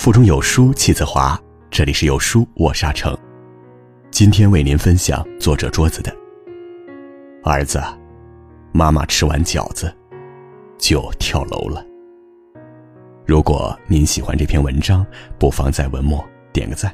腹中有书气自华。这里是有书，我沙成。今天为您分享作者桌子的儿子，妈妈吃完饺子就跳楼了。如果您喜欢这篇文章，不妨在文末点个赞。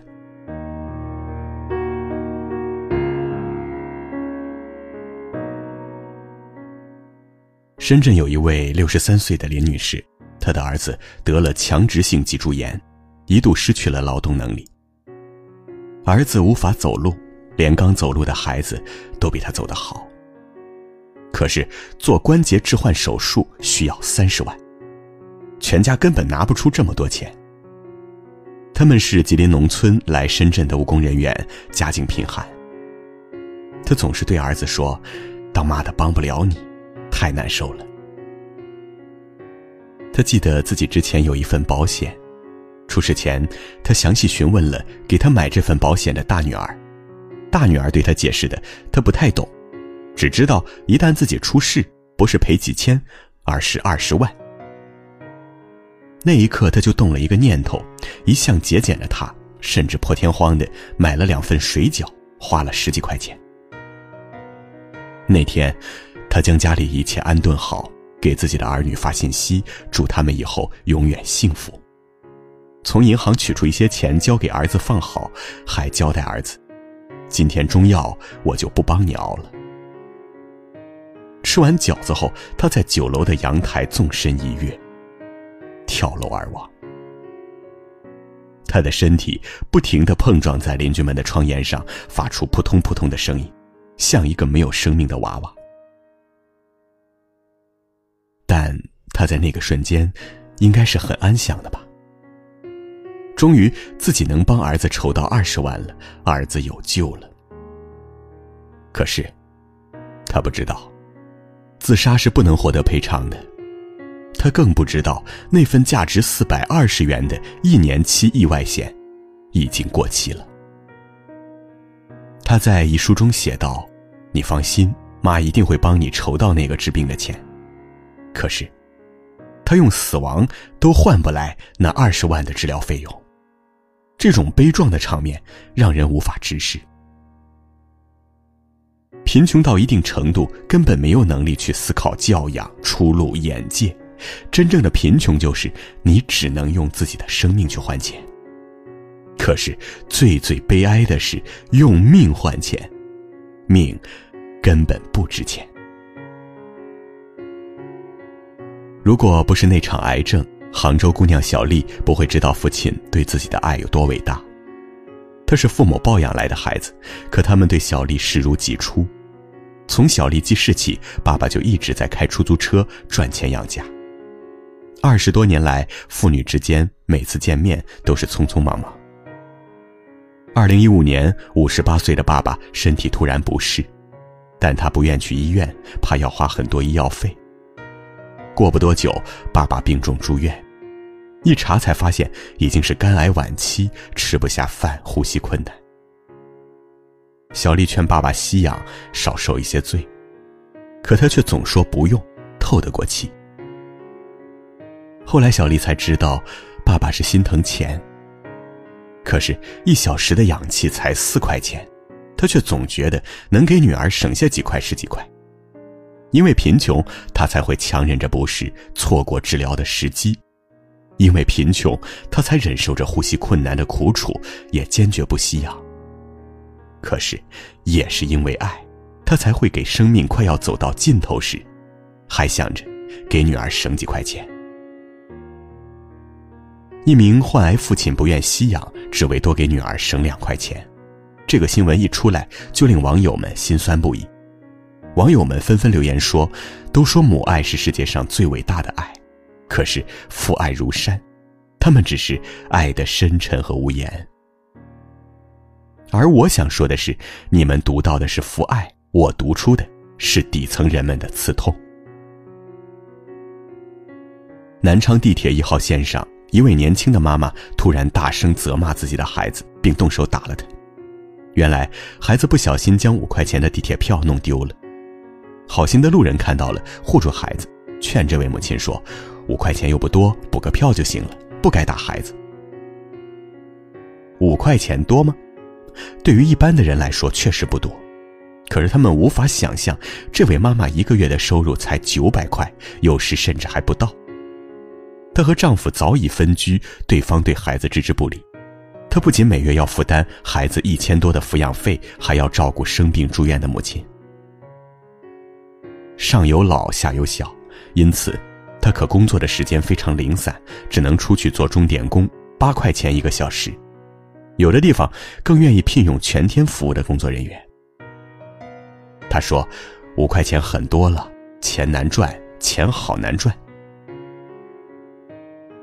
深圳有一位六十三岁的林女士，她的儿子得了强直性脊柱炎，一度失去了劳动能力。儿子无法走路，连刚走路的孩子都比他走得好。可是做关节置换手术需要三十万，全家根本拿不出这么多钱。他们是吉林农村来深圳的务工人员，家境贫寒。他总是对儿子说：“当妈的帮不了你。”太难受了。他记得自己之前有一份保险，出事前，他详细询问了给他买这份保险的大女儿。大女儿对他解释的，他不太懂，只知道一旦自己出事，不是赔几千，而是二十万。那一刻，他就动了一个念头：一向节俭的他，甚至破天荒的买了两份水饺，花了十几块钱。那天。他将家里一切安顿好，给自己的儿女发信息，祝他们以后永远幸福。从银行取出一些钱交给儿子放好，还交代儿子：“今天中药我就不帮你熬了。”吃完饺子后，他在九楼的阳台纵身一跃，跳楼而亡。他的身体不停地碰撞在邻居们的窗沿上，发出扑通扑通的声音，像一个没有生命的娃娃。但他在那个瞬间，应该是很安详的吧。终于自己能帮儿子筹到二十万了，儿子有救了。可是，他不知道，自杀是不能获得赔偿的。他更不知道，那份价值四百二十元的一年期意外险，已经过期了。他在遗书中写道：“你放心，妈一定会帮你筹到那个治病的钱。”可是，他用死亡都换不来那二十万的治疗费用，这种悲壮的场面让人无法直视。贫穷到一定程度，根本没有能力去思考教养、出路、眼界。真正的贫穷就是你只能用自己的生命去换钱。可是最最悲哀的是用命换钱，命根本不值钱。如果不是那场癌症，杭州姑娘小丽不会知道父亲对自己的爱有多伟大。她是父母抱养来的孩子，可他们对小丽视如己出。从小丽记事起，爸爸就一直在开出租车赚钱养家。二十多年来，父女之间每次见面都是匆匆忙忙。二零一五年，五十八岁的爸爸身体突然不适，但他不愿去医院，怕要花很多医药费。过不多久，爸爸病重住院，一查才发现已经是肝癌晚期，吃不下饭，呼吸困难。小丽劝爸爸吸氧，少受一些罪，可他却总说不用，透得过气。后来小丽才知道，爸爸是心疼钱。可是，一小时的氧气才四块钱，他却总觉得能给女儿省下几块是几块。因为贫穷，他才会强忍着不适，错过治疗的时机；因为贫穷，他才忍受着呼吸困难的苦楚，也坚决不吸氧。可是，也是因为爱，他才会给生命快要走到尽头时，还想着给女儿省几块钱。一名患癌父亲不愿吸氧，只为多给女儿省两块钱，这个新闻一出来，就令网友们心酸不已。网友们纷纷留言说：“都说母爱是世界上最伟大的爱，可是父爱如山，他们只是爱的深沉和无言。”而我想说的是，你们读到的是父爱，我读出的是底层人们的刺痛。南昌地铁一号线上，一位年轻的妈妈突然大声责骂自己的孩子，并动手打了他。原来，孩子不小心将五块钱的地铁票弄丢了。好心的路人看到了，护住孩子，劝这位母亲说：“五块钱又不多，补个票就行了，不该打孩子。”五块钱多吗？对于一般的人来说，确实不多。可是他们无法想象，这位妈妈一个月的收入才九百块，有时甚至还不到。她和丈夫早已分居，对方对孩子置之不理。她不仅每月要负担孩子一千多的抚养费，还要照顾生病住院的母亲。上有老，下有小，因此，他可工作的时间非常零散，只能出去做钟点工，八块钱一个小时。有的地方更愿意聘用全天服务的工作人员。他说：“五块钱很多了，钱难赚，钱好难赚。”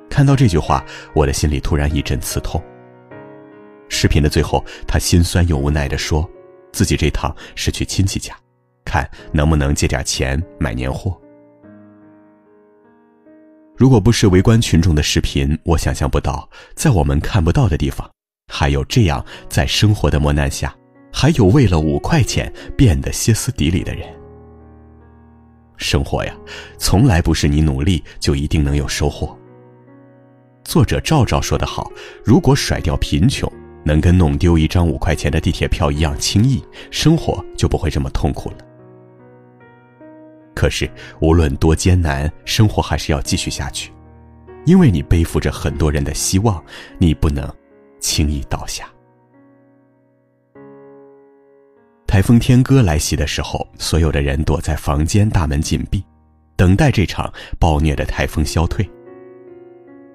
看到这句话，我的心里突然一阵刺痛。视频的最后，他心酸又无奈地说：“自己这趟是去亲戚家，看能不能借点钱买年货。”如果不是围观群众的视频，我想象不到，在我们看不到的地方，还有这样在生活的磨难下。还有为了五块钱变得歇斯底里的人。生活呀，从来不是你努力就一定能有收获。作者赵赵说得好：“如果甩掉贫穷，能跟弄丢一张五块钱的地铁票一样轻易，生活就不会这么痛苦了。”可是，无论多艰难，生活还是要继续下去，因为你背负着很多人的希望，你不能轻易倒下。台风天鸽来袭的时候，所有的人躲在房间，大门紧闭，等待这场暴虐的台风消退。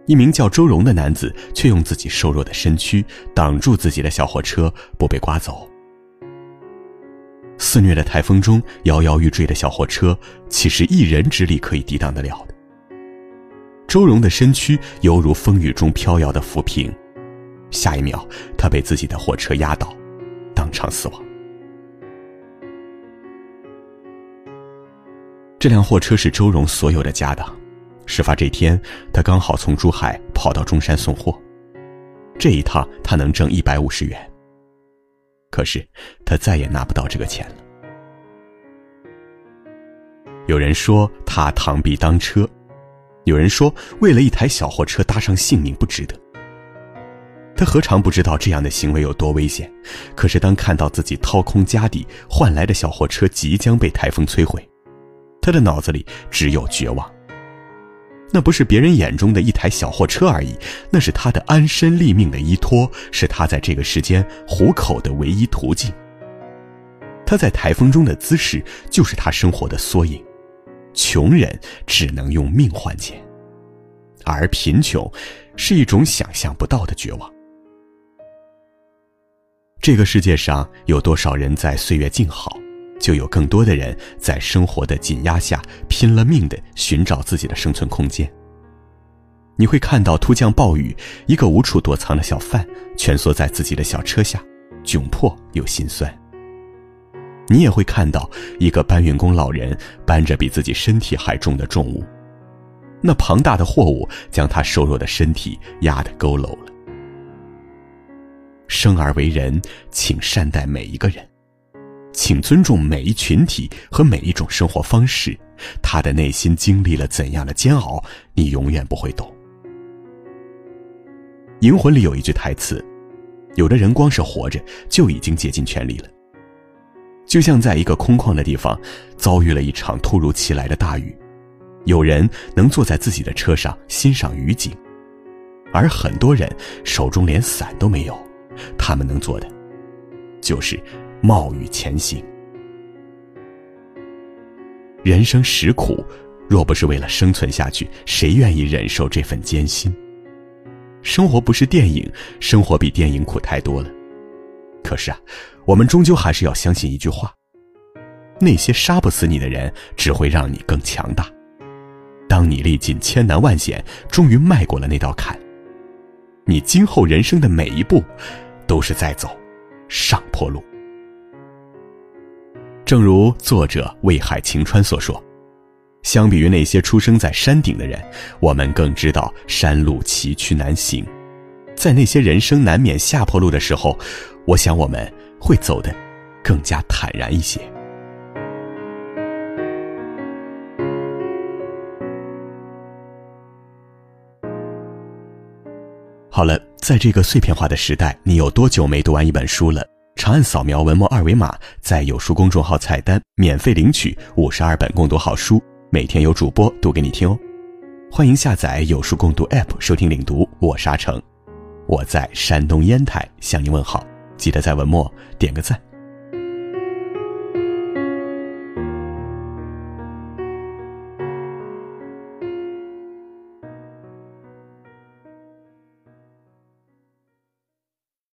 一名叫周荣的男子却用自己瘦弱的身躯挡住自己的小货车不被刮走。肆虐的台风中摇摇欲坠的小货车，岂是一人之力可以抵挡得了的？周荣的身躯犹如风雨中飘摇的浮萍，下一秒，他被自己的货车压倒，当场死亡。这辆货车是周荣所有的家当。事发这天，他刚好从珠海跑到中山送货，这一趟他能挣一百五十元。可是，他再也拿不到这个钱了。有人说他螳臂当车，有人说为了一台小货车搭上性命不值得。他何尝不知道这样的行为有多危险？可是，当看到自己掏空家底换来的小货车即将被台风摧毁，他的脑子里只有绝望。那不是别人眼中的一台小货车而已，那是他的安身立命的依托，是他在这个世间糊口的唯一途径。他在台风中的姿势，就是他生活的缩影。穷人只能用命换钱，而贫穷，是一种想象不到的绝望。这个世界上有多少人在岁月静好？就有更多的人在生活的紧压下拼了命的寻找自己的生存空间。你会看到突降暴雨，一个无处躲藏的小贩蜷缩在自己的小车下，窘迫又心酸。你也会看到一个搬运工老人搬着比自己身体还重的重物，那庞大的货物将他瘦弱的身体压得佝偻了。生而为人，请善待每一个人。请尊重每一群体和每一种生活方式，他的内心经历了怎样的煎熬，你永远不会懂。《银魂》里有一句台词：“有的人光是活着就已经竭尽全力了。”就像在一个空旷的地方遭遇了一场突如其来的大雨，有人能坐在自己的车上欣赏雨景，而很多人手中连伞都没有，他们能做的，就是。冒雨前行，人生实苦，若不是为了生存下去，谁愿意忍受这份艰辛？生活不是电影，生活比电影苦太多了。可是啊，我们终究还是要相信一句话：那些杀不死你的人，只会让你更强大。当你历尽千难万险，终于迈过了那道坎，你今后人生的每一步，都是在走上坡路。正如作者魏海晴川所说，相比于那些出生在山顶的人，我们更知道山路崎岖难行。在那些人生难免下坡路的时候，我想我们会走得更加坦然一些。好了，在这个碎片化的时代，你有多久没读完一本书了？长按扫描文末二维码，在有书公众号菜单免费领取五十二本共读好书，每天有主播读给你听哦。欢迎下载有书共读 App 收听领读，我沙成，我在山东烟台向您问好，记得在文末点个赞。